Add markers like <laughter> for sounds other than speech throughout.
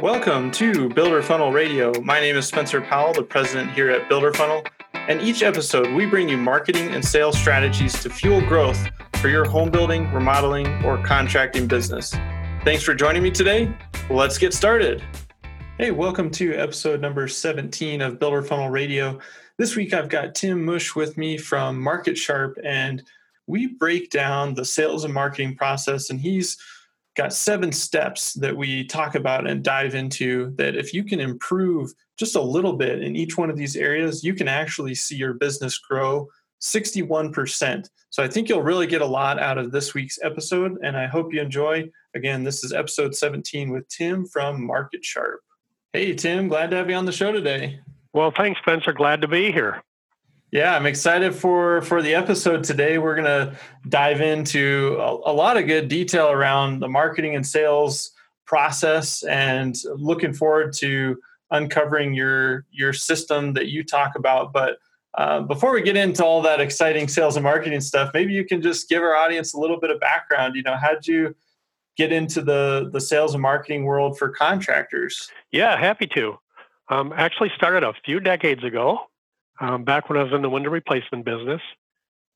Welcome to Builder Funnel Radio. My name is Spencer Powell, the president here at Builder Funnel. And each episode, we bring you marketing and sales strategies to fuel growth for your home building, remodeling, or contracting business. Thanks for joining me today. Let's get started. Hey, welcome to episode number 17 of Builder Funnel Radio. This week, I've got Tim Musch with me from MarketSharp, and we break down the sales and marketing process. And he's got seven steps that we talk about and dive into that if you can improve just a little bit in each one of these areas, you can actually see your business grow 61%. So I think you'll really get a lot out of this week's episode, and I hope you enjoy. Again, this is episode 17 with Tim from MarketSharp. Hey, Tim, glad to have you on the show today. Well, thanks, Spencer. Glad to be here. Yeah, I'm excited for for the episode today. We're to dive into a, a, lot of good detail around the marketing and sales process, and looking forward to uncovering your your system that you talk about. But uh, before we get into all that exciting sales and marketing stuff, maybe you can just give our audience a little bit of background. You know, how'd you get into the the sales and marketing world for contractors? Yeah, happy to. Um, actually, started a few decades ago um, back when I was in the window replacement business.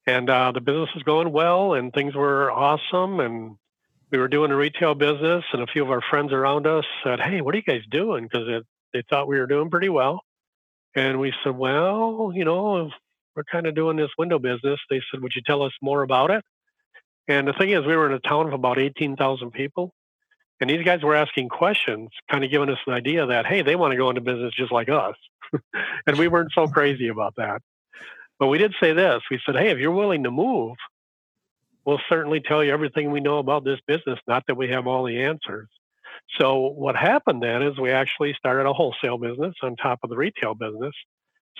And uh, the business was going well and things were awesome. And we were doing a retail business. And a few of our friends around us said, Hey, what are you guys doing? Because they thought we were doing pretty well. And we said, Well, you know, we're kind of doing this window business. They said, Would you tell us more about it? And the thing is, we were in a town of about 18,000 people. And these guys were asking questions, kind of giving us an idea that, hey, they want to go into business just like us. <laughs> and we weren't so crazy about that. But we did say this we said, hey, if you're willing to move, we'll certainly tell you everything we know about this business, not that we have all the answers. So what happened then is we actually started a wholesale business on top of the retail business,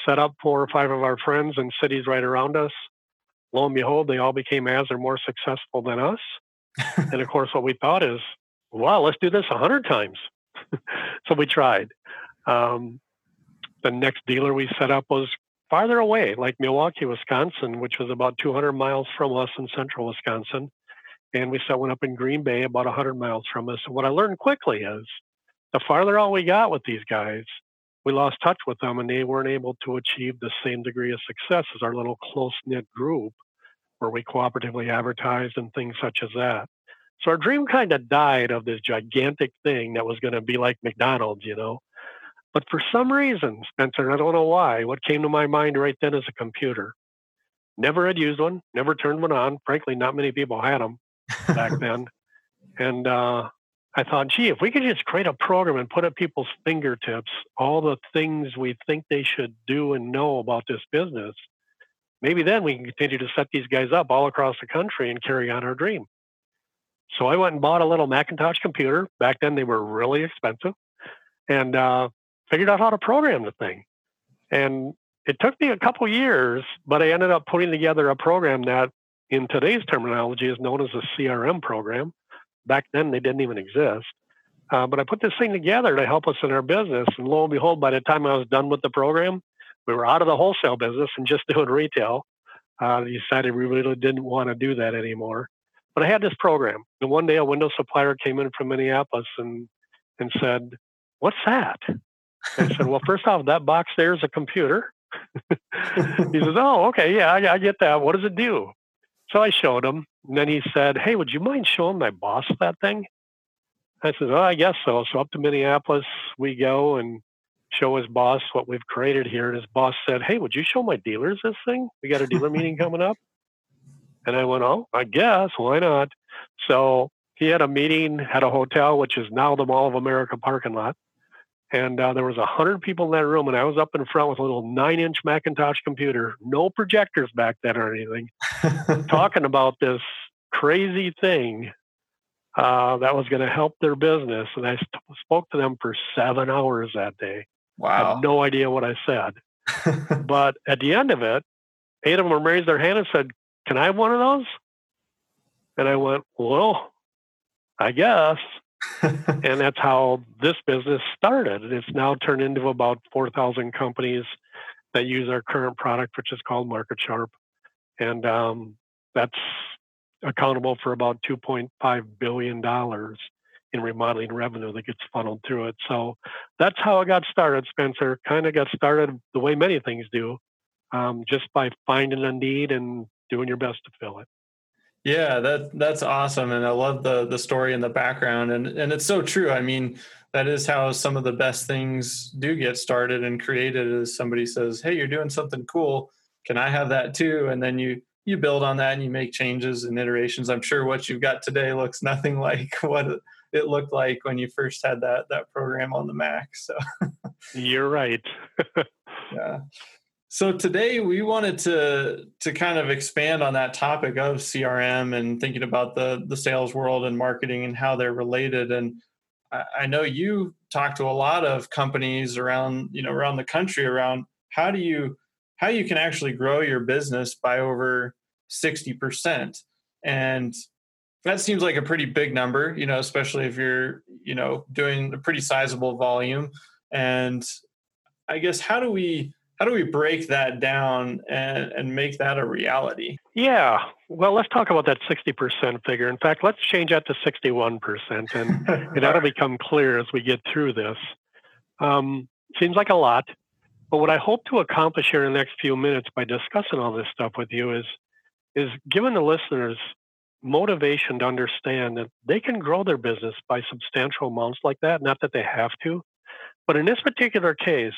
set up four or five of our friends in cities right around us. Lo and behold, they all became as or more successful than us. and of course, what we thought is, well, let's do this a hundred times. <laughs> so we tried. Um, the next dealer we set up was farther away, like Milwaukee, Wisconsin, which was about 200 miles from us in central Wisconsin. And we set one up in Green Bay, about 100 miles from us. And what I learned quickly is the farther out we got with these guys, we lost touch with them and they weren't able to achieve the same degree of success as our little close knit group where we cooperatively advertised and things such as that. So our dream kind of died of this gigantic thing that was going to be like McDonald's, you know. But for some reason, Spencer, I don't know why, what came to my mind right then is a computer. Never had used one, never turned one on. Frankly, not many people had them back <laughs> then. And uh, I thought, gee, if we could just create a program and put at people's fingertips all the things we think they should do and know about this business, maybe then we can continue to set these guys up all across the country and carry on our dream. So I went and bought a little Macintosh computer. Back then, they were really expensive. And uh, figured out how to program the thing. And it took me a couple years, but I ended up putting together a program that, in today's terminology, is known as a CRM program. Back then, they didn't even exist. Uh, but I put this thing together to help us in our business. And lo and behold, by the time I was done with the program, we were out of the wholesale business and just doing retail. Uh, decided we really didn't want to do that anymore. But I had this program. And one day, a window supplier came in from Minneapolis and and said, "What's that?" I said, well, first off, that box there is a computer. <laughs> he says, oh, okay, yeah, I, I, get that. What does it do? So I showed him. And then he said, hey, would you mind showing my boss that thing? I said, oh, I guess so. So up to Minneapolis we go and show his boss what we've created here. And his boss said, hey, would you show my dealers this thing? We got a dealer meeting coming up. And I went, oh, I guess. Why not? So he had a meeting at a hotel, which is now the Mall of America parking lot and uh, there was a hundred people in that room, and I was up in front with a little nine-inch Macintosh computer, no projectors back then or anything, <laughs> talking about this crazy thing uh, that was going to help their business. And I st- spoke to them for seven hours that day. Wow! I have no idea what I said, <laughs> but at the end of it, eight of them raised their hand and said, "Can I have one of those?" And I went, "Well, I guess." <laughs> and that's how this business started. It's now turned into about 4,000 companies that use our current product, which is called MarketSharp. And um, that's accountable for about $2.5 billion in remodeling revenue that gets funneled through it. So that's how I got started, Spencer. Kind of got started the way many things do, um, just by finding a need and doing your best to fill it. Yeah, that that's awesome, and I love the the story in the background, and and it's so true. I mean, that is how some of the best things do get started and created. Is somebody says, "Hey, you're doing something cool. Can I have that too?" And then you you build on that and you make changes and iterations. I'm sure what you've got today looks <laughs> nothing like what it looked like when you first had that that program on the Mac. So <laughs> you're right. <laughs> yeah. So today we wanted to to kind of expand on that topic of CRM and thinking about the the sales world and marketing and how they're related. And I, I know you talk to a lot of companies around you know around the country around how do you how you can actually grow your business by over 60% and that seems like a pretty big number you know especially if you're you know doing a pretty sizable volume and i guess how do we how do we break that down and, and make that a reality? Yeah. Well let's talk about that 60% figure. In fact let's change that to 61% and, <laughs> and that'll become clear as we get through this. Um, seems like a lot but what i hope to accomplish here in the next few minutes by discussing all this stuff with you is is giving the listeners motivation to understand that they can grow their business by substantial amounts like that. Not that they have to, but in this particular case,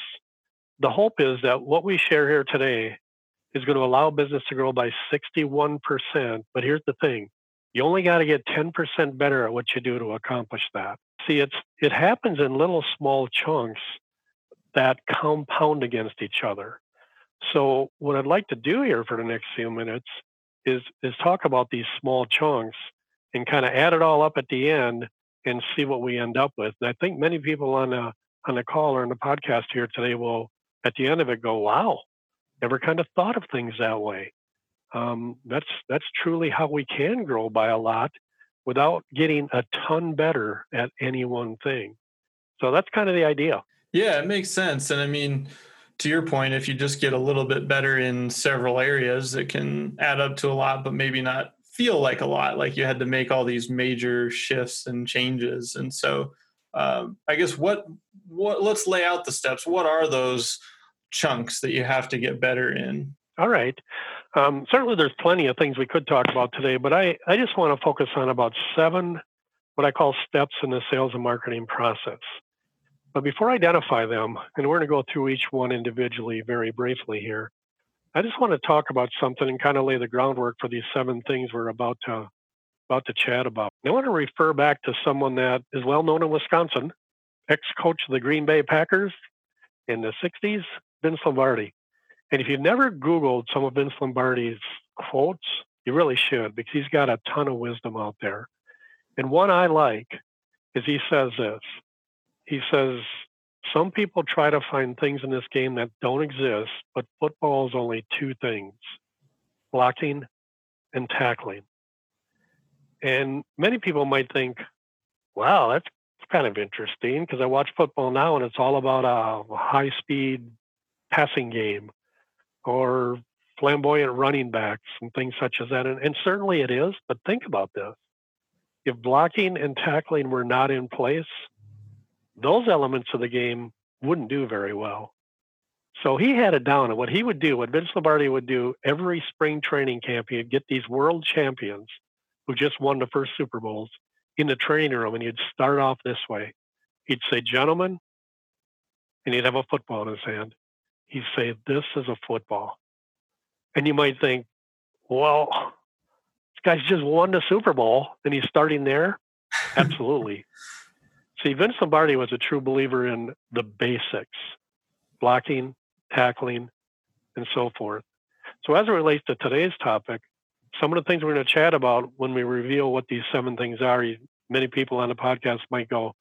the hope is that what we share here today is going to allow business to grow by 61%. But here's the thing you only got to get 10% better at what you do to accomplish that. See, it's, it happens in little small chunks that compound against each other. So, what I'd like to do here for the next few minutes is is talk about these small chunks and kind of add it all up at the end and see what we end up with. And I think many people on the on the call or on the podcast here today will at the end of it go, "Wow, never kind of thought of things that way." Um, that's that's truly how we can grow by a lot without getting a ton better at any one thing. So that's kind of the idea. Yeah, it makes sense. And I mean, to your point, if you just get a little bit better in several areas, it can add up to a lot, but maybe not feel like a lot. Like you had to make all these major shifts and changes. And so, um, I guess what what let's lay out the steps. What are those chunks that you have to get better in? All right. Um, certainly, there's plenty of things we could talk about today, but I, I just want to focus on about seven what I call steps in the sales and marketing process. But before I identify them, and we're going to go through each one individually very briefly here, I just want to talk about something and kind of lay the groundwork for these seven things we're about to about to chat about. I want to refer back to someone that is well known in Wisconsin, ex-coach of the Green Bay Packers in the 60s, Vince Lombardi. And if you've never Googled some of Vince Lombardi's quotes, you really should because he's got a ton of wisdom out there. And one I like is he says this he says some people try to find things in this game that don't exist, but football is only two things blocking and tackling. And many people might think, wow, that's kind of interesting because I watch football now and it's all about a high speed passing game or flamboyant running backs and things such as that. And, and certainly it is, but think about this. If blocking and tackling were not in place, those elements of the game wouldn't do very well. So he had it down. And what he would do, what Vince Lombardi would do every spring training camp, he'd get these world champions who just won the first Super Bowls in the training room, and he'd start off this way. He'd say, Gentlemen, and he'd have a football in his hand. He'd say, This is a football. And you might think, Well, this guy's just won the Super Bowl and he's starting there. <laughs> Absolutely. See, Vince Lombardi was a true believer in the basics blocking, tackling, and so forth. So, as it relates to today's topic, some of the things we're going to chat about when we reveal what these seven things are, many people on the podcast might go,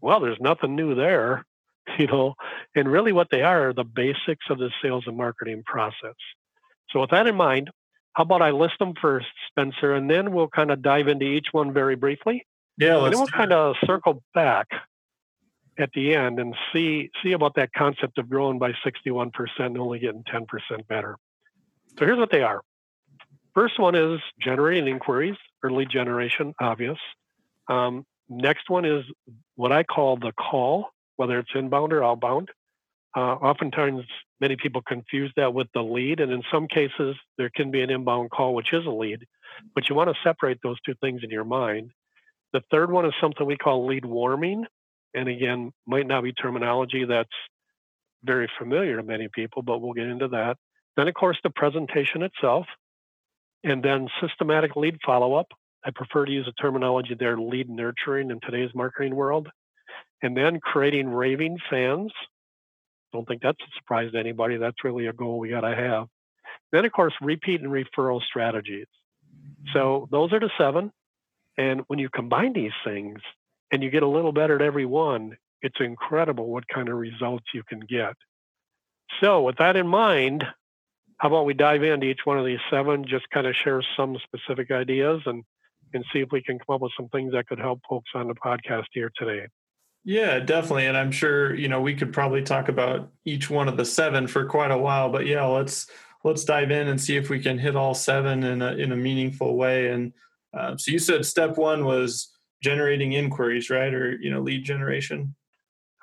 Well, there's nothing new there, <laughs> you know, and really what they are are the basics of the sales and marketing process. So, with that in mind, how about I list them first, Spencer, and then we'll kind of dive into each one very briefly. Yeah, and then we'll kind of circle back at the end and see see about that concept of growing by 61% and only getting 10% better. So here's what they are. First one is generating inquiries lead generation, obvious. Um, next one is what I call the call, whether it's inbound or outbound. Uh, oftentimes, many people confuse that with the lead, and in some cases, there can be an inbound call, which is a lead, but you want to separate those two things in your mind. The third one is something we call lead warming, and again, might not be terminology that's very familiar to many people, but we'll get into that. Then, of course, the presentation itself, and then systematic lead follow up. I prefer to use the terminology there, lead nurturing in today's marketing world. And then creating raving fans. Don't think that's a surprise to anybody. That's really a goal we got to have. Then, of course, repeat and referral strategies. So those are the seven. And when you combine these things and you get a little better at every one, it's incredible what kind of results you can get. So, with that in mind, how about we dive into each one of these seven, just kind of share some specific ideas and and see if we can come up with some things that could help folks on the podcast here today. Yeah, definitely. And I'm sure, you know, we could probably talk about each one of the seven for quite a while, but yeah, let's let's dive in and see if we can hit all seven in a in a meaningful way. And uh, so you said step one was generating inquiries, right? Or you know, lead generation.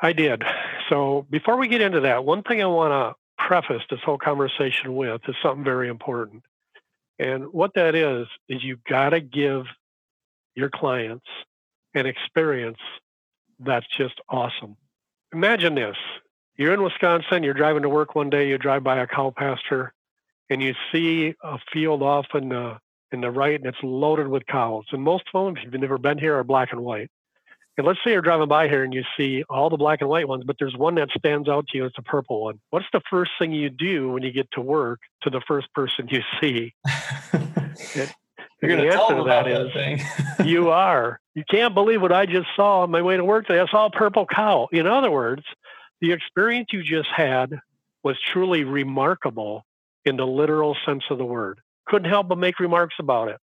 I did. So before we get into that, one thing I want to preface this whole conversation with is something very important. And what that is, is you've got to give your clients an experience that's just awesome. Imagine this you're in Wisconsin, you're driving to work one day, you drive by a cow pasture, and you see a field off in the, in the right, and it's loaded with cows. And most of them, if you've never been here, are black and white. And let's say you're driving by here and you see all the black and white ones, but there's one that stands out to you. It's a purple one. What's the first thing you do when you get to work to the first person you <laughs> see? <laughs> You're going to tell them about that thing. <laughs> you are. You can't believe what I just saw on my way to work today. I saw a purple cow. In other words, the experience you just had was truly remarkable in the literal sense of the word. Couldn't help but make remarks about it.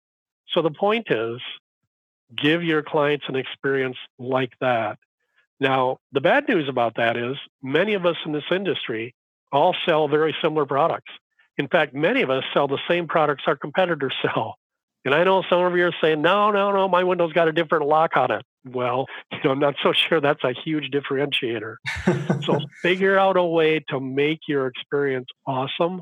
So the point is, give your clients an experience like that. Now, the bad news about that is many of us in this industry all sell very similar products. In fact, many of us sell the same products our competitors <laughs> sell. And I know some of you are saying, no, no, no, my window's got a different lock on it. Well, <laughs> you know, I'm not so sure that's a huge differentiator. so <laughs> figure out a way to make your experience awesome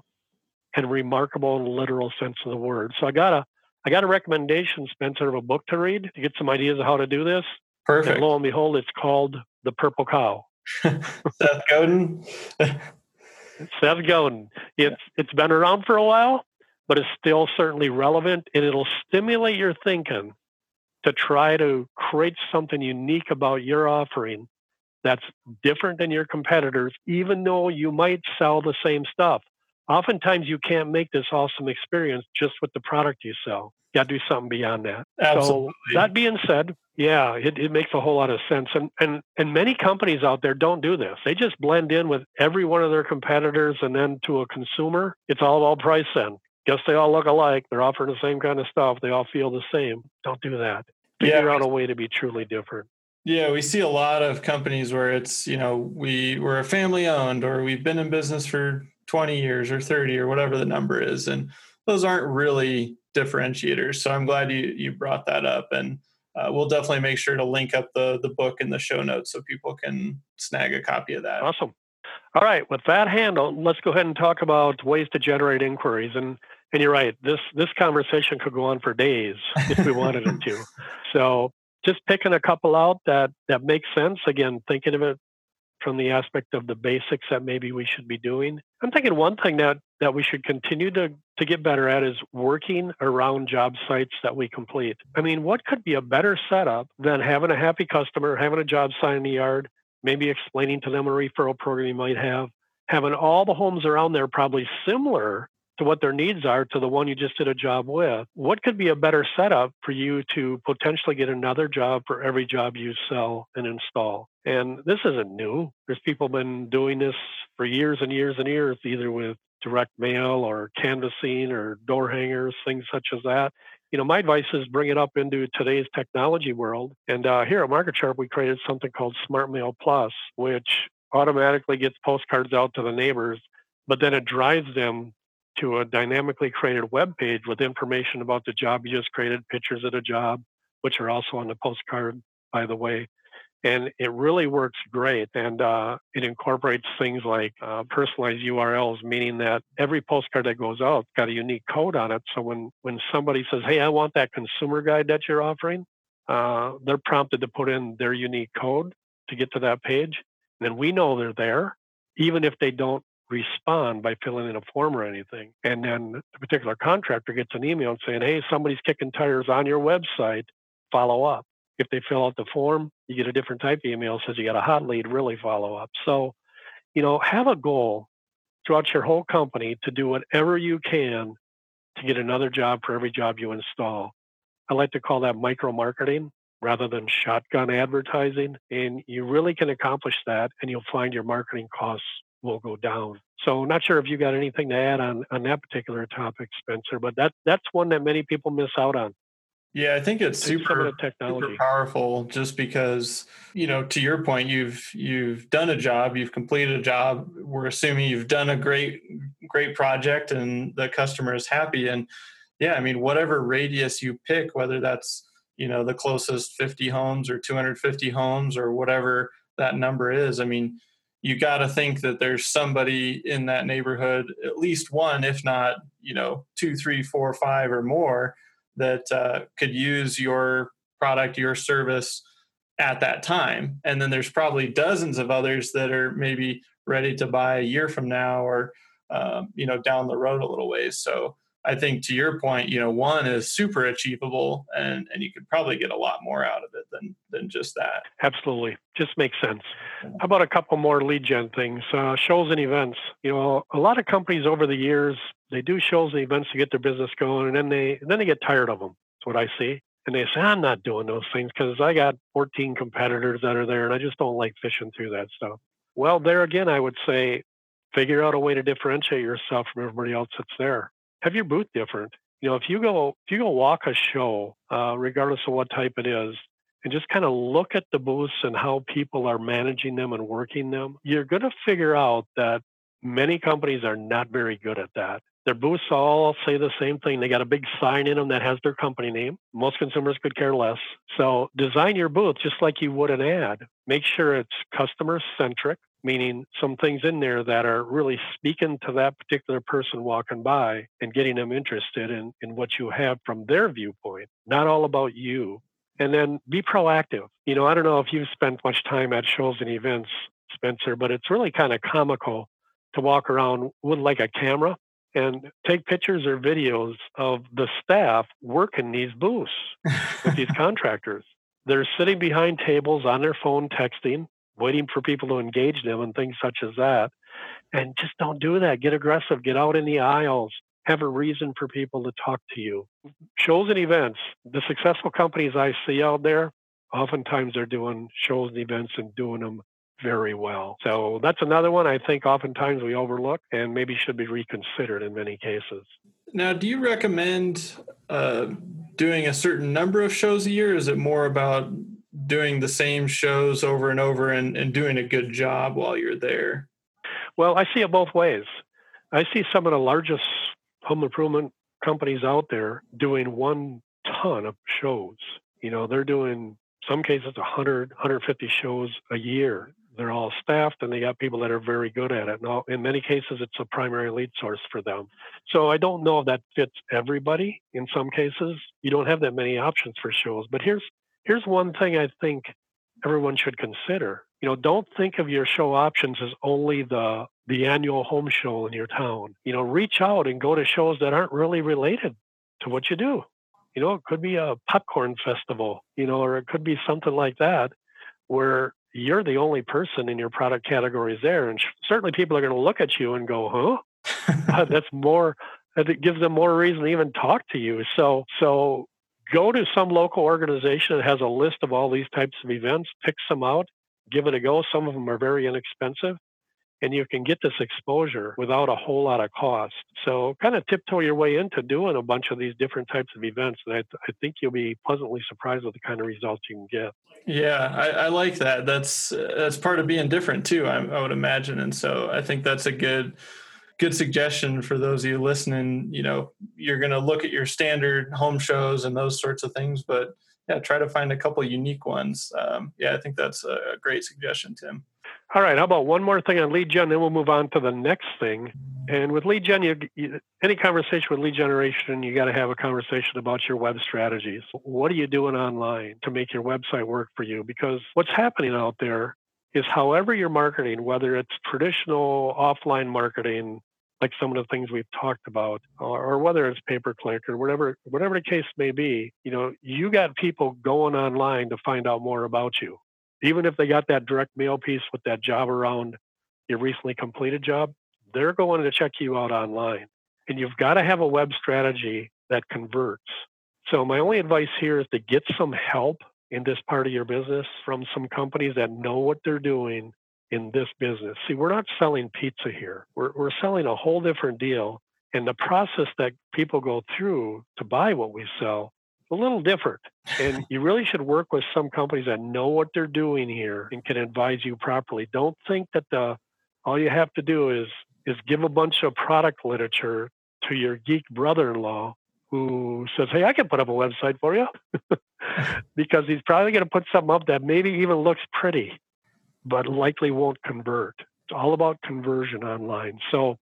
and remarkable in the literal sense of the word. So I got a I got a recommendation, Spencer, of a book to read to get some ideas of how to do this. Perfect. And lo and behold, it's called The Purple Cow. <laughs> Seth Godin. Seth Godin. It's it's been around for a while, but it's still certainly relevant, and it'll stimulate your thinking to try to create something unique about your offering that's different than your competitors, even though you might sell the same stuff oftentimes you can't make this awesome experience just with the product you sell. You got to do something beyond that. Absolutely. So that being said, yeah, it, it makes a whole lot of sense. And, and and many companies out there don't do this. They just blend in with every one of their competitors and then to a consumer, it's all about price then. Guess they all look alike. They're offering the same kind of stuff. They all feel the same. Don't do that. Figure yeah. out a way to be truly different. Yeah, we see a lot of companies where it's, you know, we we're a family owned or we've been in business for 20 years or 30 or whatever the number is and those aren't really differentiators so i'm glad you you brought that up and uh, we'll definitely make sure to link up the the book in the show notes so people can snag a copy of that awesome all right with that handle let's go ahead and talk about ways to generate inquiries and and you're right this this conversation could go on for days if we wanted it to <laughs> so just picking a couple out that that makes sense again thinking of it from the aspect of the basics that maybe we should be doing. I'm thinking one thing that that we should continue to to get better at is working around job sites that we complete. I mean, what could be a better setup than having a happy customer, having a job site in the yard, maybe explaining to them a referral program you might have, having all the homes around there probably similar to what their needs are to the one you just did a job with. What could be a better setup for you to potentially get another job for every job you sell and install? And this isn't new. There's people been doing this for years and years and years, either with direct mail or canvassing or door hangers, things such as that. You know, my advice is bring it up into today's technology world. And uh, here at MarketSharp, we created something called Smart Mail Plus, which automatically gets postcards out to the neighbors, but then it drives them to a dynamically created web page with information about the job you just created, pictures of the job, which are also on the postcard, by the way. And it really works great. And uh, it incorporates things like uh, personalized URLs, meaning that every postcard that goes out got a unique code on it. So when, when somebody says, hey, I want that consumer guide that you're offering, uh, they're prompted to put in their unique code to get to that page. And then we know they're there, even if they don't respond by filling in a form or anything. And then the particular contractor gets an email saying, hey, somebody's kicking tires on your website, follow up. If they fill out the form, you get a different type of email says you got a hot lead, really follow up. So, you know, have a goal throughout your whole company to do whatever you can to get another job for every job you install. I like to call that micro marketing rather than shotgun advertising. And you really can accomplish that, and you'll find your marketing costs will go down. So, not sure if you got anything to add on on that particular topic, Spencer, but that that's one that many people miss out on. Yeah, I think it's super, super powerful just because, you know, to your point, you've you've done a job, you've completed a job. We're assuming you've done a great great project and the customer is happy. And yeah, I mean, whatever radius you pick, whether that's, you know, the closest 50 homes or 250 homes or whatever that number is, I mean, you got to think that there's somebody in that neighborhood, at least one, if not, you know, two, three, four, five, or more that uh, could use your product, your service at that time. And then there's probably dozens of others that are maybe ready to buy a year from now or, um, you know, down the road a little ways. So I think to your point, you know, one is super achievable and, and you could probably get a lot more out of it than, than just that. Absolutely. Just makes sense. How about a couple more lead gen things? Uh, shows and events. You know, a lot of companies over the years, they do shows and events to get their business going and then they, and then they get tired of them. That's what I see. And they say, I'm not doing those things because I got 14 competitors that are there and I just don't like fishing through that stuff. Well, there again, I would say figure out a way to differentiate yourself from everybody else that's there have your booth different. You know, if you go if you go walk a show, uh, regardless of what type it is, and just kind of look at the booths and how people are managing them and working them, you're going to figure out that many companies are not very good at that. Their booths all say the same thing. They got a big sign in them that has their company name. Most consumers could care less. So design your booth just like you would an ad. Make sure it's customer centric meaning some things in there that are really speaking to that particular person walking by and getting them interested in, in what you have from their viewpoint, not all about you. And then be proactive. You know, I don't know if you've spent much time at shows and events, Spencer, but it's really kind of comical to walk around with like a camera and take pictures or videos of the staff working these booths with these <laughs> contractors. They're sitting behind tables on their phone texting waiting for people to engage them and things such as that. And just don't do that. Get aggressive. Get out in the aisles. Have a reason for people to talk to you. Shows and events. The successful companies I see out there, oftentimes they're doing shows and events and doing them very well. So that's another one I think oftentimes we overlook and maybe should be reconsidered in many cases. Now, do you recommend uh, doing a certain number of shows a year? Is it more about doing the same shows over and over and, and doing a good job while you're there? Well, I see it both ways. I see some of the largest home improvement companies out there doing one ton of shows. You know, they're doing some cases 100, 150 shows a year. They're all staffed and they got people that are very good at it. Now, in many cases, it's a primary lead source for them. So I don't know if that fits everybody. In some cases, you don't have that many options for shows. But here's here's one thing I think everyone should consider. You know, don't think of your show options as only the the annual home show in your town. You know, reach out and go to shows that aren't really related to what you do. You know, it could be a popcorn festival, you know, or it could be something like that where you're the only person in your product categories there. And certainly people are going to look at you and go, huh? <laughs> Uh, that's more, that gives them more reason to even talk to you. So, so go to some local organization that has a list of all these types of events, pick some out, give it a go. Some of them are very inexpensive, and you can get this exposure without a whole lot of cost. So, kind of tiptoe your way into doing a bunch of these different types of events, and I, I think you'll be pleasantly surprised with the kind of results you can get. Yeah, I, I like that. That's uh, that's part of being different too. I, I would imagine, and so I think that's a good good suggestion for those of you listening. You know, you're going to look at your standard home shows and those sorts of things, but yeah, try to find a couple unique ones. Um, yeah, I think that's a great suggestion, Tim. All right. How about one more thing on lead gen, then we'll move on to the next thing. And with lead gen, you, you, any conversation with lead generation, you got to have a conversation about your web strategies. What are you doing online to make your website work for you? Because what's happening out there is, however you're marketing, whether it's traditional offline marketing, like some of the things we've talked about, or, whether it's pay per click or whatever, whatever the case may be, you know, you got people going online to find out more about you even if they got that direct mail piece with that job around your recently completed job, they're going to check you out online. And you've got to have a web strategy that converts. So, my only advice here is to get some help in this part of your business from some companies that know what they're doing in this business. See, we're not selling pizza here, we're, we're selling a whole different deal. And the process that people go through to buy what we sell a little different. And <laughs> you really should work with some companies that know what they're doing here and can advise you properly. Don't think that the all you have to do is is give a bunch of product literature to your geek brother-in-law who says, "Hey, I can put up a website for you," <laughs> because he's probably going to put something up that maybe even looks pretty, but likely won't convert. It's all about conversion online. So,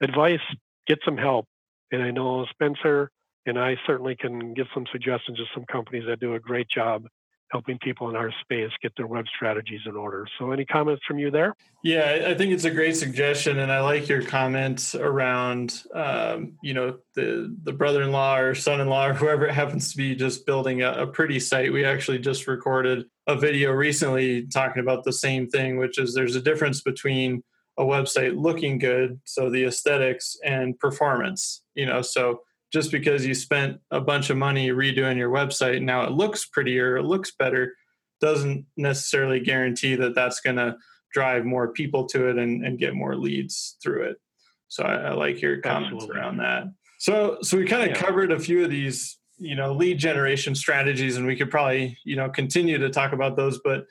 advice: get some help. And I know Spencer and I certainly can give some suggestions to some companies that do a great job helping people in our space get their web strategies in order. So, any comments from you there? Yeah, I think it's a great suggestion, and I like your comments around, um, you know, the the brother-in-law or son-in-law or whoever it happens to be just building a, a pretty site. We actually just recorded a video recently talking about the same thing, which is there's a difference between a website looking good, so the aesthetics, and performance. You know, so just because you spent a bunch of money redoing your website now it looks prettier it looks better doesn't necessarily guarantee that that's going to drive more people to it and, and get more leads through it so i, I like your comments Absolutely. around that so so we kind of yeah. covered a few of these you know lead generation strategies and we could probably you know continue to talk about those but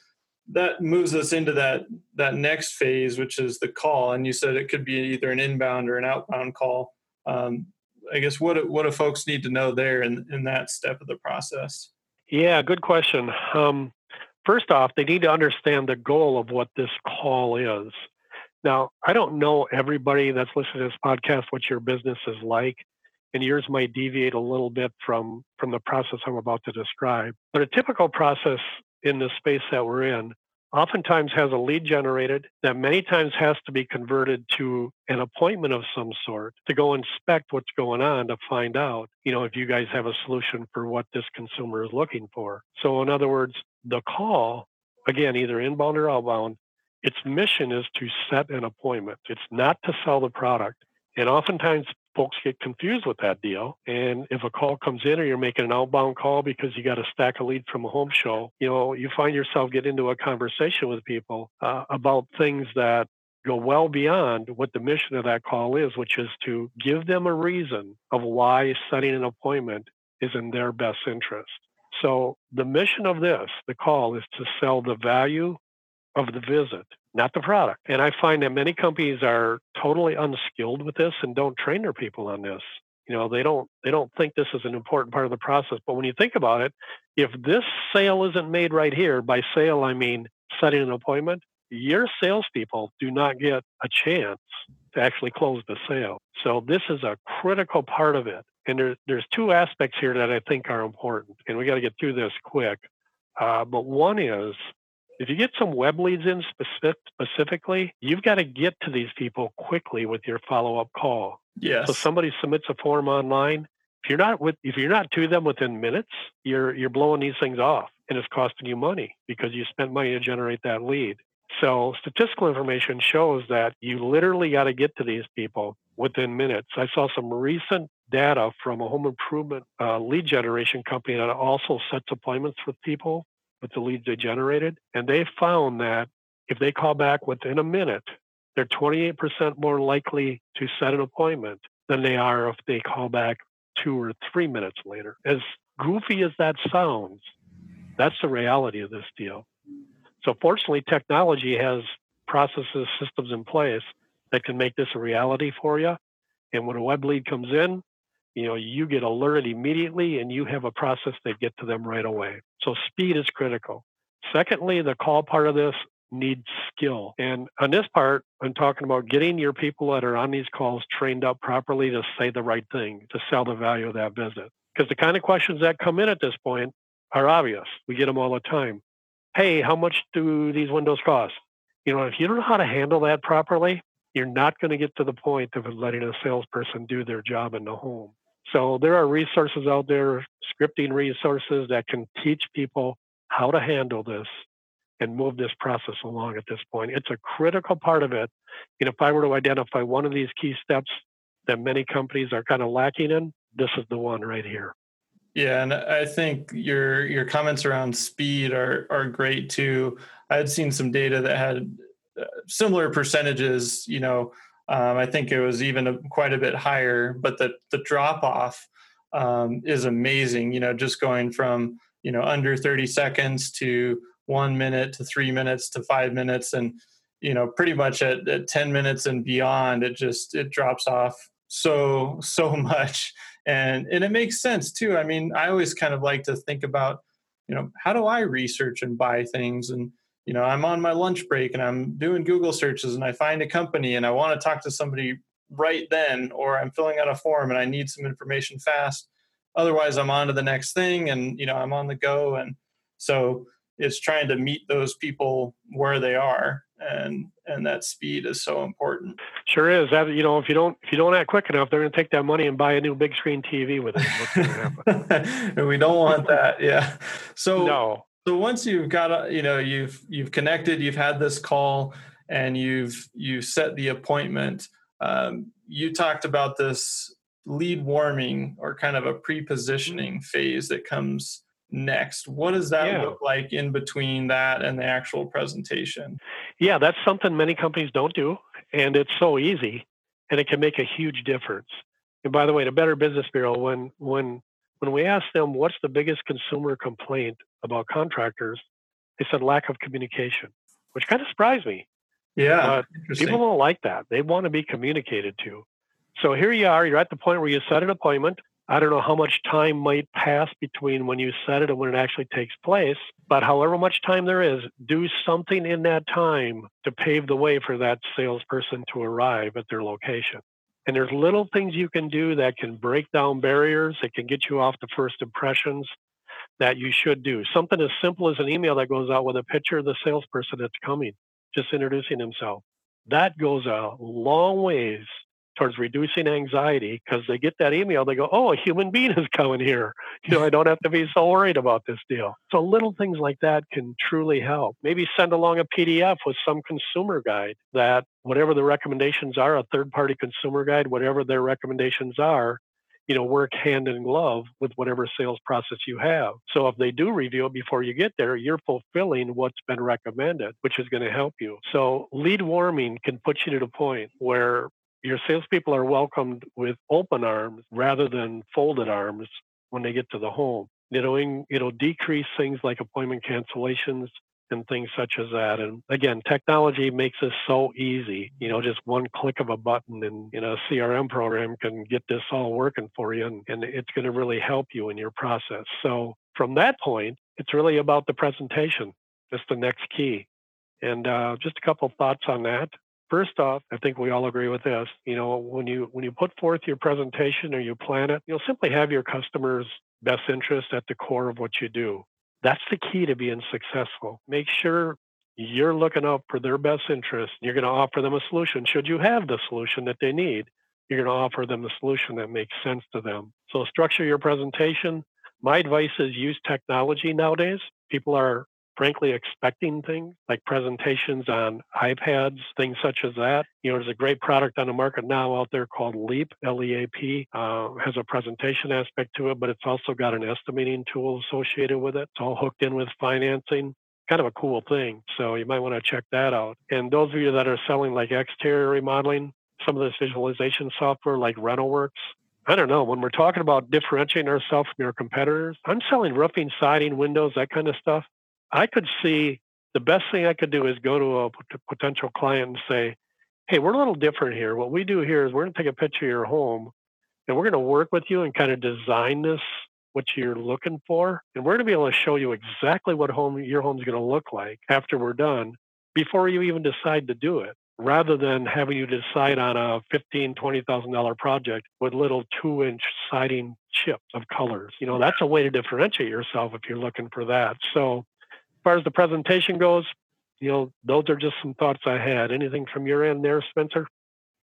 that moves us into that that next phase which is the call and you said it could be either an inbound or an outbound call um, I guess what what do folks need to know there in in that step of the process? Yeah, good question. Um, first off, they need to understand the goal of what this call is. Now, I don't know everybody that's listening to this podcast what your business is like, and yours might deviate a little bit from from the process I'm about to describe. But a typical process in the space that we're in oftentimes has a lead generated that many times has to be converted to an appointment of some sort to go inspect what's going on to find out, you know, if you guys have a solution for what this consumer is looking for. So, in other words, the call, again, either inbound or outbound, its mission is to set an appointment. It's not to sell the product. And oftentimes folks get confused with that deal. And if a call comes in or you're making an outbound call because you got a stack of leads from a home show, you know, you find yourself get into a conversation with people uh, about things that go well beyond what the mission of that call is, which is to give them a reason of why setting an appointment is in their best interest. So the mission of this, the call, is to sell the value of the visit not the product. And I find that many companies are totally unskilled with this and don't train their people on this. You know, they don't they don't think this is an important part of the process. But when you think about it, if this sale isn't made right here, by sale I mean setting an appointment, your salespeople do not get a chance to actually close the sale. So this is a critical part of it. And there, there's two aspects here that I think are important. And we got to get through this quick. Uh, but one is if you get some web leads in specific, specifically, you've got to get to these people quickly with your follow up call. Yes. So somebody submits a form online. If you're not with, if you're not to them within minutes, you're you're blowing these things off, and it's costing you money because you spent money to generate that lead. So statistical information shows that you literally got to get to these people within minutes. I saw some recent data from a home improvement uh, lead generation company that also sets appointments with people with the leads they generated. And they found that if they call back within a minute, they're 28% more likely to set an appointment than they are if they call back two or three minutes later. As goofy as that sounds, that's the reality of this deal. So, fortunately, technology has processes, systems in place that can make this a reality for you. And when a web lead comes in, you know, you get alerted immediately and you have a process that get to them right away. So speed is critical. Secondly, the call part of this needs skill. And on this part, I'm talking about getting your people that are on these calls trained up properly to say the right thing, to sell the value of that visit. Because the kind of questions that come in at this point are obvious. We get them all the time. Hey, how much do these windows cost? You know, if you don't know how to handle that properly, you're not going to get to the point of letting a salesperson do their job in the home. So there are resources out there, scripting resources that can teach people how to handle this and move this process along at this point. It's a critical part of it. You know, if I were to identify one of these key steps that many companies are kind of lacking in, this is the one right here. Yeah, and I think your your comments around speed are are great too. I had seen some data that had uh, similar percentages. You know, um, I think it was even a, quite a bit higher, but the the drop off um, is amazing. You know, just going from you know under 30 seconds to one minute to three minutes to five minutes and you know pretty much at, at 10 minutes and beyond it just it drops off so so <laughs> much and and it makes sense too i mean i always kind of like to think about you know how do i research and buy things and you know i'm on my lunch break and i'm doing google searches and i find a company and i want to talk to somebody right then or i'm filling out a form and i need some information fast. Otherwise i'm on to the next thing and you know i'm on the go and so it's trying to meet those people where they are and and that speed is so important. Sure is. That you know if you don't if you don't act quick enough they're going to take that money and buy a new big screen tv with it. And <laughs> we don't want that yeah. So no so once you've got a, you know you've you've connected you've had this call and you've you set the appointment um, you talked about this lead warming or kind of a pre-positioning phase that comes next. What does that yeah. look like in between that and the actual presentation? Yeah that's something many companies don't do and it's so easy and it can make a huge difference. And by the way the better business bureau when when when we asked them what's the biggest consumer complaint about contractors? they said lack of communication which kind of surprised me yeah people don't like that. They want to be communicated to. So here you are you're at the point where you set an appointment. I don't know how much time might pass between when you set it and when it actually takes place, but however much time there is, do something in that time to pave the way for that salesperson to arrive at their location. And there's little things you can do that can break down barriers, that can get you off the first impressions that you should do. Something as simple as an email that goes out with a picture of the salesperson that's coming, just introducing himself. That goes a long ways towards reducing anxiety because they get that email. They go, "Oh, a human being is coming here. You know, I don't have to be so worried about this deal." So little things like that can truly help. Maybe send along a PDF with some consumer guide that whatever the recommendations are, a third-party consumer guide, whatever their recommendations are, you know, work hand in glove with whatever sales process you have. So if they do review it before you get there, you're fulfilling what's been recommended, which is going to help you. So lead warming can put you to the point where your salespeople are welcomed with open arms rather than folded arms when they get to the home. It'll, it'll decrease things like appointment cancellations and things such as that. And again, technology makes this so easy. You know, just one click of a button and you know, a CRM program can get this all working for you, and, and it's going to really help you in your process. So from that point, it's really about the presentation. That's the next key. And uh, just a couple thoughts on that. First off, I think we all agree with this. You know, when you when you put forth your presentation or you plan it, you'll simply have your customers' best interest at the core of what you do. That's the key to being successful. Make sure you're looking out for their best interest. You're going to offer them a solution. Should you have the solution that they need, you're going to offer them the solution that makes sense to them. So structure your presentation. My advice is use technology nowadays. People are frankly expecting things like presentations on iPads, things such as that. You know, there's a great product on the market now out there called Leap, L-E-A-P, uh, has a presentation aspect to it, but it's also got an estimating tool associated with it. It's all hooked in with financing kind of a cool thing. So you might want to check that out. And those of you that are selling like exterior remodeling, some of this visualization software like Renoworks, I don't know. When we're talking about differentiating ourselves from your competitors, I'm selling roofing, siding, windows, that kind of stuff. I could see the best thing I could do is go to a potential client and say, hey, we're a little different here. What we do here is we're going to take a picture of your home and we're going to work with you and kind of design this what you're looking for and we're going to be able to show you exactly what home your home's going to look like after we're done before you even decide to do it rather than having you decide on a fifteen twenty thousand dollar 20000 project with little two inch siding chips of colors you know that's a way to differentiate yourself if you're looking for that so far as the presentation goes you know those are just some thoughts i had. Anything from your end there spencer?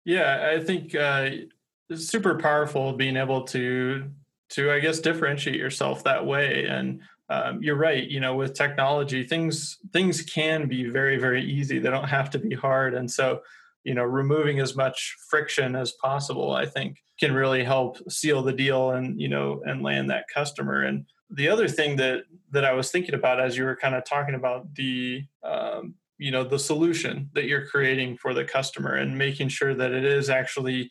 Yeah i think uh, it's super powerful being able to to i guess differentiate yourself that way. And um, you're right you know with technology things things can be very very easy. They don't have to be hard. And so you know removing as much friction as possible i think can really help seal the deal and you know and land that customer. And the other thing that that i was thinking about as you were kind of talking about the um, you know the solution that you're creating for the customer and making sure that it is actually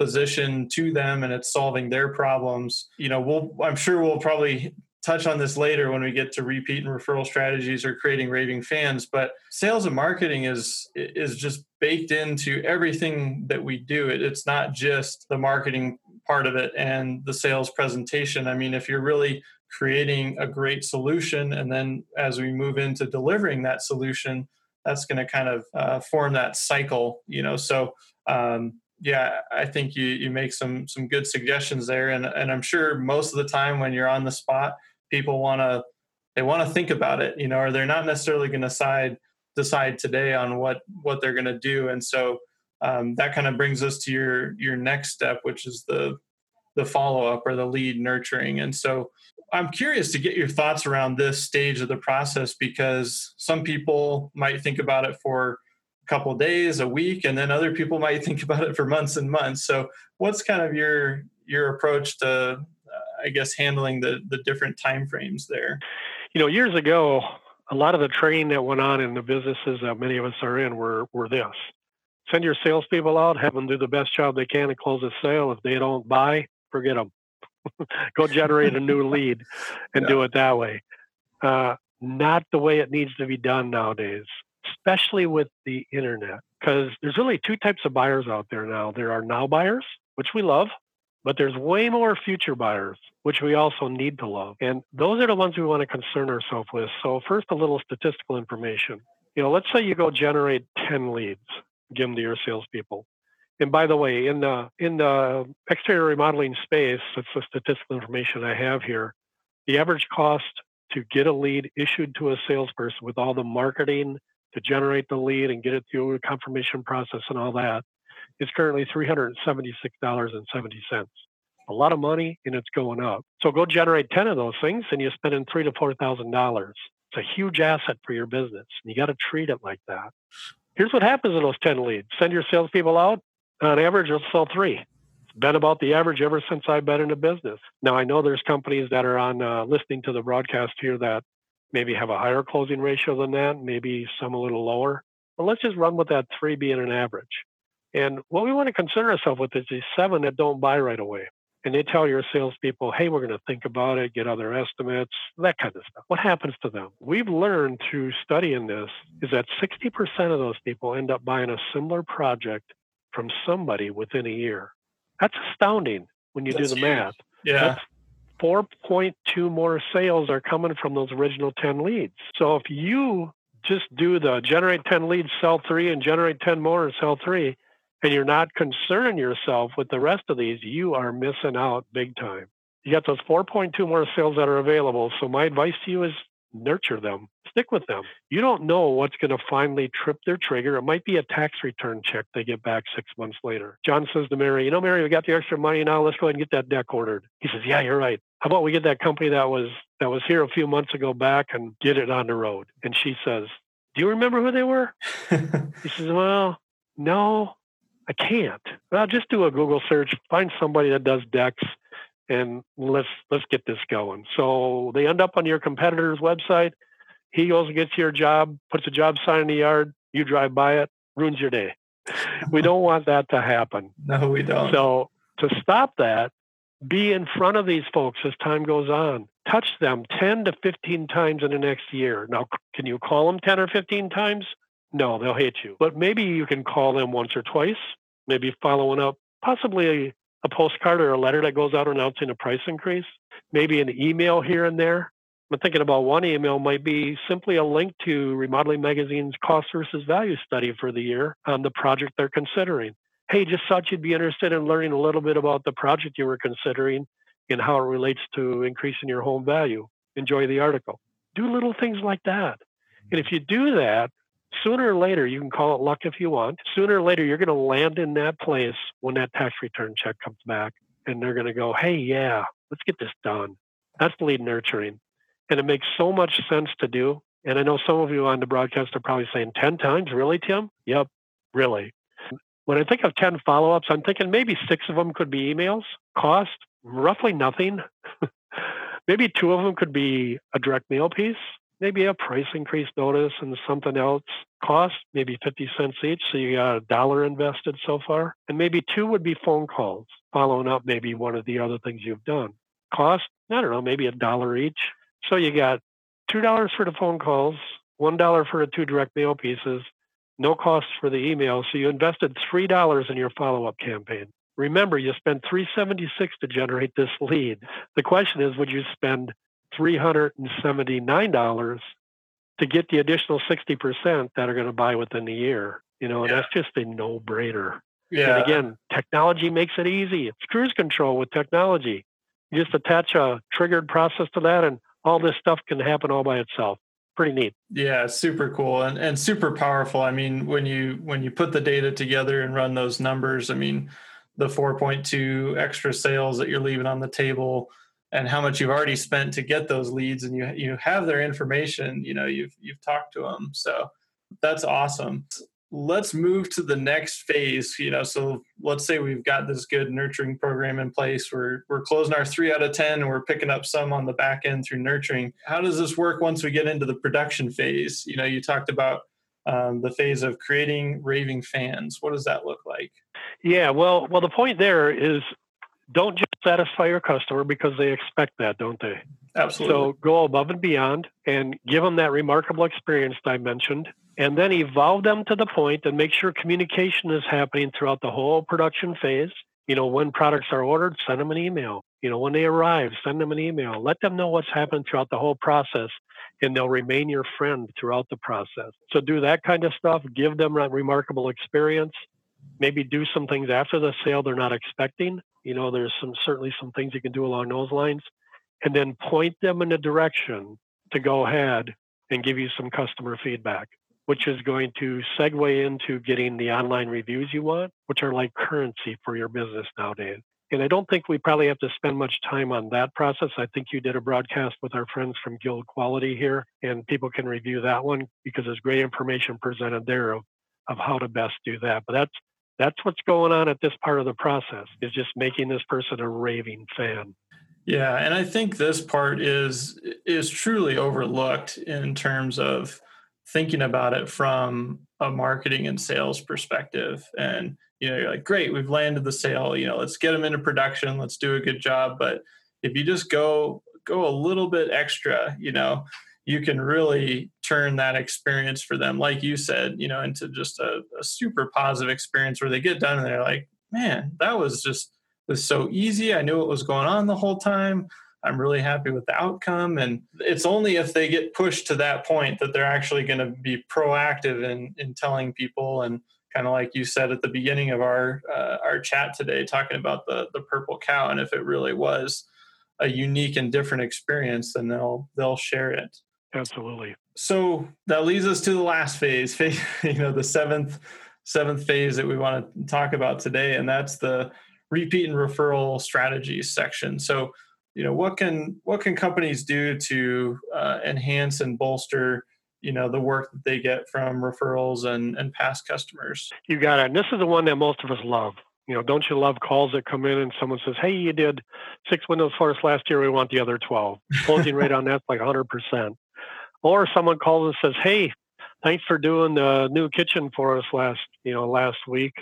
positioned to them and it's solving their problems you know we'll i'm sure we'll probably touch on this later when we get to repeat and referral strategies or creating raving fans but sales and marketing is is just baked into everything that we do. It, it's not just the marketing part of it and the sales presentation. I mean if you're really creating a great solution and then as we move into delivering that solution that's going to kind of uh, form that cycle you know? So um, yeah, I think you you make some some good suggestions there, and and I'm sure most of the time when you're on the spot, people want to they want to think about it, you know, or they're not necessarily going to decide decide today on what what they're going to do, and so um, that kind of brings us to your your next step, which is the the follow up or the lead nurturing, and so. I'm curious to get your thoughts around this stage of the process because some people might think about it for a couple days, a week, and then other people might think <laughs> about it for months and months. So, what's kind of your your approach to uh, I guess handling the the different time frames there. You know, years ago, a lot of the training that went on in the businesses that many of us are in were were this: send your salespeople out, have them do the best job they can to close a sale. If they don't buy, forget them. <laughs> Go generate a new <laughs> lead and yeah. do it that way. Uh, not the way it needs to be done nowadays, especially with the internet, because there's really two types of buyers out there now. There are now buyers, which we love, but there's way more future buyers, which we also need to love. And those are the ones we want to concern ourselves with. So, first, a little statistical information. You know, let's say you go generate 10 leads, give them to your salespeople. And by the way, in the in the exterior remodeling space, that's the statistical information I have here. The average cost to get a lead issued to a salesperson with all the marketing to generate the lead and get it through the confirmation process and all that is currently $376.70. A lot of money and it's going up. So go generate 10 of those things and you're spending three to $4,000. It's a huge asset for your business. And you got to treat it like that. Here's what happens in those 10 leads. Send your salespeople out. On average, they'll sell three. It's been about the average ever since I've been in the business. Now, I know there's companies that are on uh, listening to the broadcast here that maybe have a higher closing ratio than that, maybe some a little lower. But let's just run with that three being an average. And what we want to concern ourselves with is these seven that don't buy right away. And they tell your salespeople, hey, we're going to think about it, get other estimates, that kind of stuff. What happens to them? We've learned through studying this is that 60% of those people end up buying a similar project from somebody within a year. That's astounding when you That's do the huge. math. Yeah. That's 4.2 more sales are coming from those original 10 leads. So if you just do the generate 10 leads, sell three, and generate 10 more and sell three, and you're not concerning yourself with the rest of these, you are missing out big time. You got those 4.2 more sales that are available. So my advice to you is nurture them, stick with them. You don't know what's going to finally trip their trigger. It might be a tax return check they get back six months later. John says to Mary, You know, Mary, we got the extra money now. Let's go ahead and get that deck ordered. He says, Yeah, you're right. How about we get that company that was that was here a few months ago back and get it on the road? And she says, Do you remember who they were? he says, <laughs> Well, no, I can't. Well, just do a Google search, find somebody that does decks, and let's let's get this going. So they end up on your competitor's website. He goes and gets your job, puts a job sign in the yard. You drive by it, ruins your day. We <laughs> don't want that to happen. No, we don't. So to stop that, be in front of these folks as time goes on. Touch them 10 to 15 times in the next year. Now, can you call them 10 or 15 times? No, they'll hate you. But maybe you can call them once or twice, maybe following up, possibly a postcard or a letter that goes out announcing a price increase, maybe an email here and there. I'm thinking about one email might be simply a link to Remodeling Magazine's cost versus value study for the year on the project they're considering. Hey, just thought you'd be interested in learning a little bit about the project you were considering and how it relates to increasing your home value. Enjoy the article. Do little things like that. And if you do that, sooner or later, you can call it luck if you want. Sooner or later, you're going to land in that place when that tax return check comes back. And they're going to go, hey, yeah, let's get this done. That's lead nurturing. And it makes so much sense to do. And I know some of you on the broadcast are probably saying 10 times, really, Tim? Yep, really. When I think of 10 follow ups, I'm thinking maybe six of them could be emails, cost roughly nothing. <laughs> maybe two of them could be a direct mail piece, maybe a price increase notice and something else cost, maybe 50 cents each. So you got a dollar invested so far. And maybe two would be phone calls, following up maybe one of the other things you've done. Cost, I don't know, maybe a dollar each. So you got $2 for the phone calls, $1 for the two direct mail pieces, no cost for the email. So you invested $3 in your follow up campaign. Remember, you spent 376 to generate this lead. The question is, would you spend $379 to get the additional 60% that are going to buy within the year? You know, and yeah. that's just a no brainer. Yeah. And again, technology makes it easy. It's cruise control with technology. You just attach a triggered process to that, and all this stuff can happen all by itself pretty neat. Yeah, super cool and, and super powerful. I mean, when you when you put the data together and run those numbers, I mean, the 4.2 extra sales that you're leaving on the table and how much you've already spent to get those leads and you you have their information, you know, you've you've talked to them. So that's awesome. Let's move to the next phase you know so let's say we've got this good nurturing program in place. We're we're closing our 3 out of 10 and we're picking up some on the back end through nurturing. How does this work once we get into the production phase? You know you talked about um, the phase of creating raving fans. What does that look like? Yeah well well the point there is don't just satisfy your customer because they expect that don't they absolutely so go above and beyond and give them that remarkable experience i mentioned and then evolve them to the point and make sure communication is happening throughout the whole production phase. You know, when products are ordered, send them an email. You know, when they arrive, send them an email. Let them know what's happened throughout the whole process, and they'll remain your friend throughout the process. So do that kind of stuff. Give them a remarkable experience. Maybe do some things after the sale they're not expecting. You know, there's some certainly some things you can do along those lines, and then point them in a direction to go ahead and give you some customer feedback which is going to segue into getting the online reviews you want, which are like currency for your business nowadays. And I don't think we probably have to spend much time on that process. I think you did a broadcast with our friends from Guild Quality here, and people can review that one because there's great information presented there of, of how to best do that. But that's that's what's going on at this part of the process is just making this person a raving fan. Yeah, and I think this part is is truly overlooked in terms of thinking about it from a marketing and sales perspective and you know you're like great we've landed the sale you know let's get them into production let's do a good job but if you just go go a little bit extra you know you can really turn that experience for them like you said you know into just a, a super positive experience where they get done and they're like man that was just was so easy i knew what was going on the whole time I'm really happy with the outcome. And it's only if they get pushed to that point that they're actually going to be proactive in, in telling people and kind of like you said at the beginning of our uh, our chat today, talking about the the purple cow and if it really was a unique and different experience, then they'll they'll share it. Absolutely. So that leads us to the last phase, phase <laughs> you know, the seventh seventh phase that we want to talk about today, and that's the repeat and referral strategies section. So you know what can what can companies do to uh, enhance and bolster you know the work that they get from referrals and and past customers you got it and this is the one that most of us love you know don't you love calls that come in and someone says hey you did six windows for us last year we want the other 12 closing rate on that's like 100% or someone calls and says hey thanks for doing the new kitchen for us last you know last week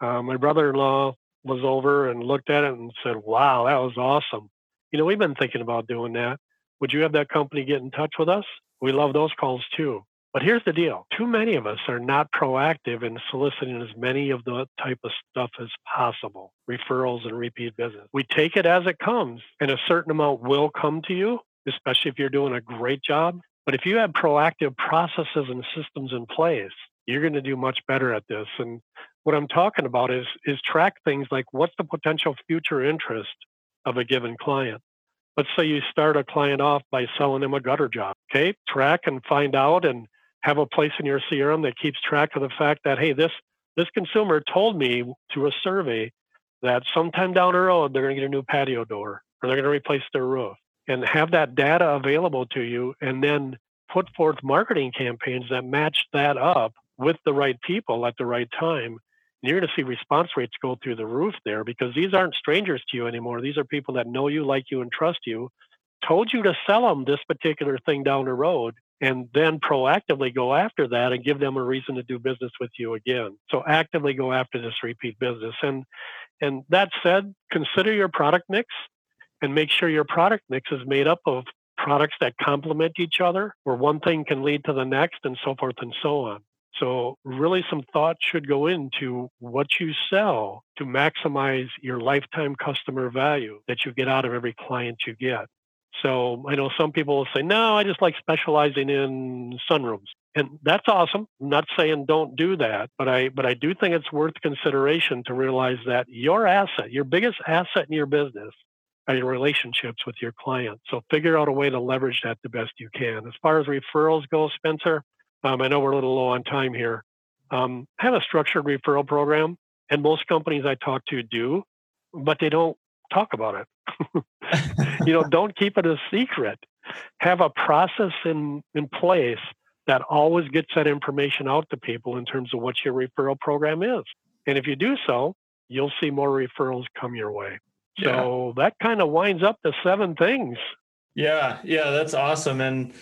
uh, my brother-in-law was over and looked at it and said wow that was awesome you know, we've been thinking about doing that. Would you have that company get in touch with us? We love those calls too. But here's the deal too many of us are not proactive in soliciting as many of the type of stuff as possible referrals and repeat business. We take it as it comes, and a certain amount will come to you, especially if you're doing a great job. But if you have proactive processes and systems in place, you're going to do much better at this. And what I'm talking about is is track things like what's the potential future interest of a given client. Let's say you start a client off by selling them a gutter job. Okay, track and find out and have a place in your CRM that keeps track of the fact that hey, this this consumer told me through a survey that sometime down the road they're going to get a new patio door or they're going to replace their roof and have that data available to you and then put forth marketing campaigns that match that up with the right people at the right time you're going to see response rates go through the roof there because these aren't strangers to you anymore. These are people that know you, like you, and trust you, told you to sell them this particular thing down the road, and then proactively go after that and give them a reason to do business with you again. So actively go after this repeat business. And and that said, consider your product mix and make sure your product mix is made up of products that complement each other, where one thing can lead to the next, and so forth and so on. So, really, some thought should go into what you sell to maximize your lifetime customer value that you get out of every client you get. So, I know some people will say, no, I just like specializing in sunrooms. And that's awesome. I'm not saying don't do that, but I but I do think it's worth consideration to realize that your asset, your biggest asset in your business your relationships with your clients. So figure out a way to leverage that the best you can. As far as referrals go, Spencer, um, I know we're a little low on time here. Um, have a structured referral program, and most companies I talk to do, but they don't talk about it. <laughs> you know, don't keep it a secret. Have a process in in place that always gets that information out to people in terms of what your referral program is. And if you do so, you'll see more referrals come your way. Yeah. So that kind of winds up the seven things. Yeah, yeah, that's awesome. And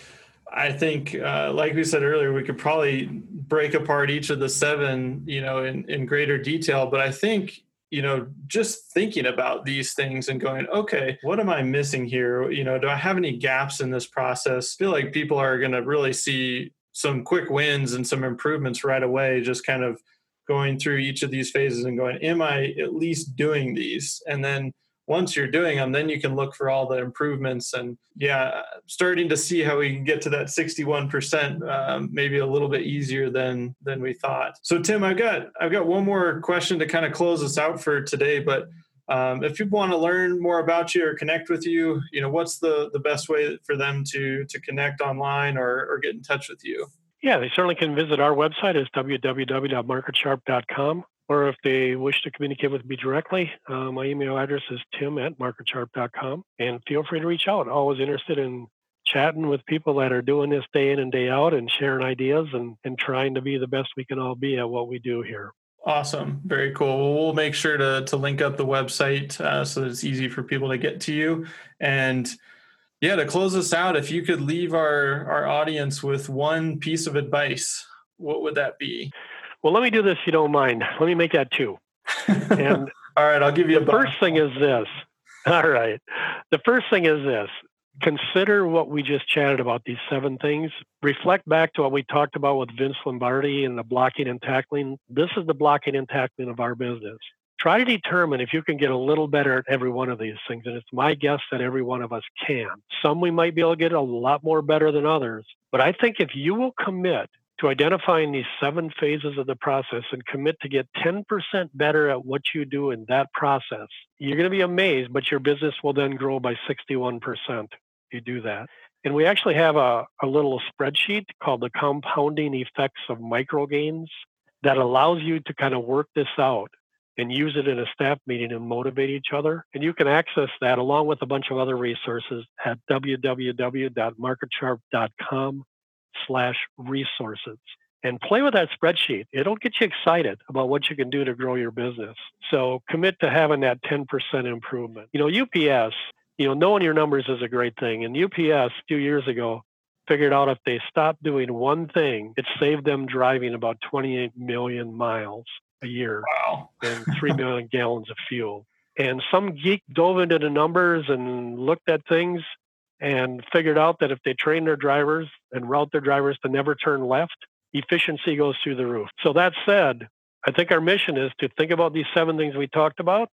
I think, uh, like we said earlier, we could probably break apart each of the seven, you know, in, in greater detail. But I think, you know, just thinking about these things and going, okay, what am I missing here? You know, do I have any gaps in this process? I feel like people are going to really see some quick wins and some improvements right away, just kind of going through each of these phases and going, am I at least doing these? And then once you're doing them, then you can look for all the improvements. And yeah, starting to see how we can get to that 61%, um, maybe a little bit easier than than we thought. So Tim, I've got I've got one more question to kind of close us out for today, but. Um, if people want to learn more about you or connect with you, you know, what's the, the best way for them to to connect online or, or get in touch with you? Yeah, they certainly can visit our website is www.marketsharp.com or if they wish to communicate with me directly, uh, my email address is tim at marketsharp.com. And feel free to reach out. Always interested in chatting with people that are doing this day in and day out and sharing ideas and, and trying to be the best we can all be at what we do here. Awesome. Very cool. Well, we'll make sure to, to link up the website uh, so that it's easy for people to get to you. And yeah, to close us out, if you could leave our, our audience with one piece of advice, what would that be? Well, let me do this if you don't mind. Let me make that two. And <laughs> all right, I'll give you the first thing is this. All right. The first thing is this. Consider what we just chatted about, these seven things. Reflect back to what we talked about with Vince Lombardi and the blocking and tackling. This is the blocking and tackling of our business. Try to determine if you can get a little better at every one of these things. And it's my guess that every one of us can. Some we might be able to get a lot more better than others. But I think if you will commit to identifying these seven phases of the process and commit to get 10% better at what you do in that process, you're going to be amazed, but your business will then grow by 61% if you do that. And we actually have a, a little spreadsheet called the compounding effects of micro gains that allows you to kind of work this out and use it in a staff meeting and motivate each other. And you can access that along with a bunch of other resources at www.marketsharp.com slash resources and play with that spreadsheet. It'll get you excited about what you can do to grow your business. So commit to having that 10% improvement. You know, UPS, you know, knowing your numbers is a great thing. And UPS a few years ago figured out if they stopped doing one thing, it saved them driving about 28 million miles a year wow. and <laughs> 3 million gallons of fuel. And some geek dove into the numbers and looked at things and figured out that if they train their drivers and route their drivers to never turn left, efficiency goes through the roof. So that said, I think our mission is to think about these seven things we talked about,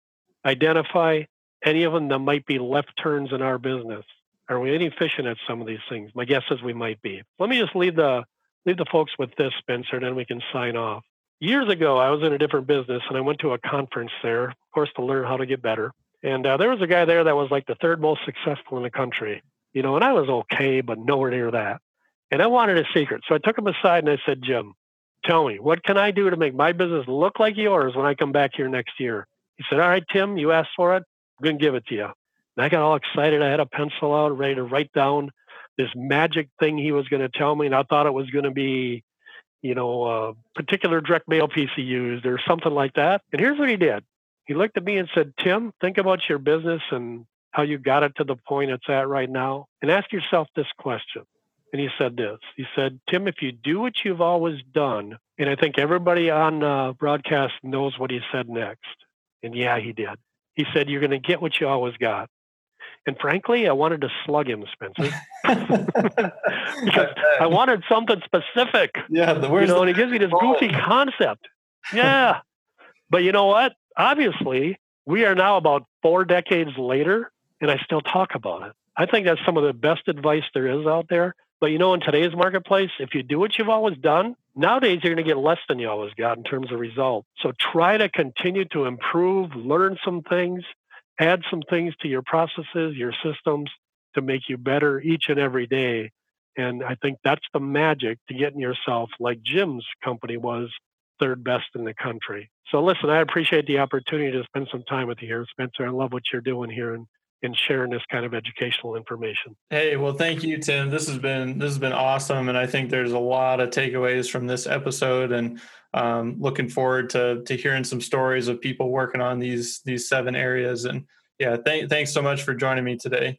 identify any of them that might be left turns in our business. Are we inefficient at some of these things? My guess is we might be. Let me just leave the leave the folks with this, Spencer, and then we can sign off. Years ago, I was in a different business and I went to a conference there, of course, to learn how to get better. And uh, there was a guy there that was like the third most successful in the country, you know, and I was okay, but nowhere near that. And I wanted a secret. So I took him aside and I said, Jim, tell me, what can I do to make my business look like yours when I come back here next year? He said, All right, Tim, you asked for it. I'm going to give it to you. And I got all excited. I had a pencil out, ready to write down this magic thing he was going to tell me. And I thought it was going to be, you know, a particular direct mail piece he used or something like that. And here's what he did he looked at me and said, Tim, think about your business and how you got it to the point it's at right now. And ask yourself this question. And he said this He said, Tim, if you do what you've always done, and I think everybody on uh, broadcast knows what he said next. And yeah, he did. He said, You're going to get what you always got. And frankly, I wanted to slug him, Spencer, <laughs> because I <laughs> wanted something specific. Yeah, the you know, and he gives me this <laughs> goofy concept. Yeah, but you know what? Obviously, we are now about four decades later, and I still talk about it. I think that's some of the best advice there is out there. But you know, in today's marketplace, if you do what you've always done, nowadays you're going to get less than you always got in terms of results. So try to continue to improve, learn some things, add some things to your processes, your systems to make you better each and every day. And I think that's the magic to getting yourself like Jim's company was third best in the country. So listen, I appreciate the opportunity to spend some time with you here, Spencer. I love what you're doing here and in sharing this kind of educational information. Hey, well, thank you, Tim. This has been this has been awesome, and I think there's a lot of takeaways from this episode, and um, looking forward to to hearing some stories of people working on these these seven areas. And yeah, th- thanks so much for joining me today.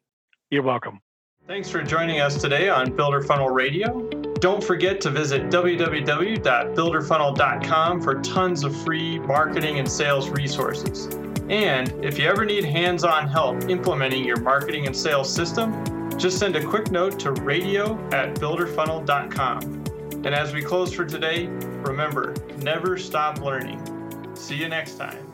You're welcome. Thanks for joining us today on Builder Funnel Radio. Don't forget to visit www.builderfunnel.com for tons of free marketing and sales resources. And if you ever need hands on help implementing your marketing and sales system, just send a quick note to radio at builderfunnel.com. And as we close for today, remember never stop learning. See you next time.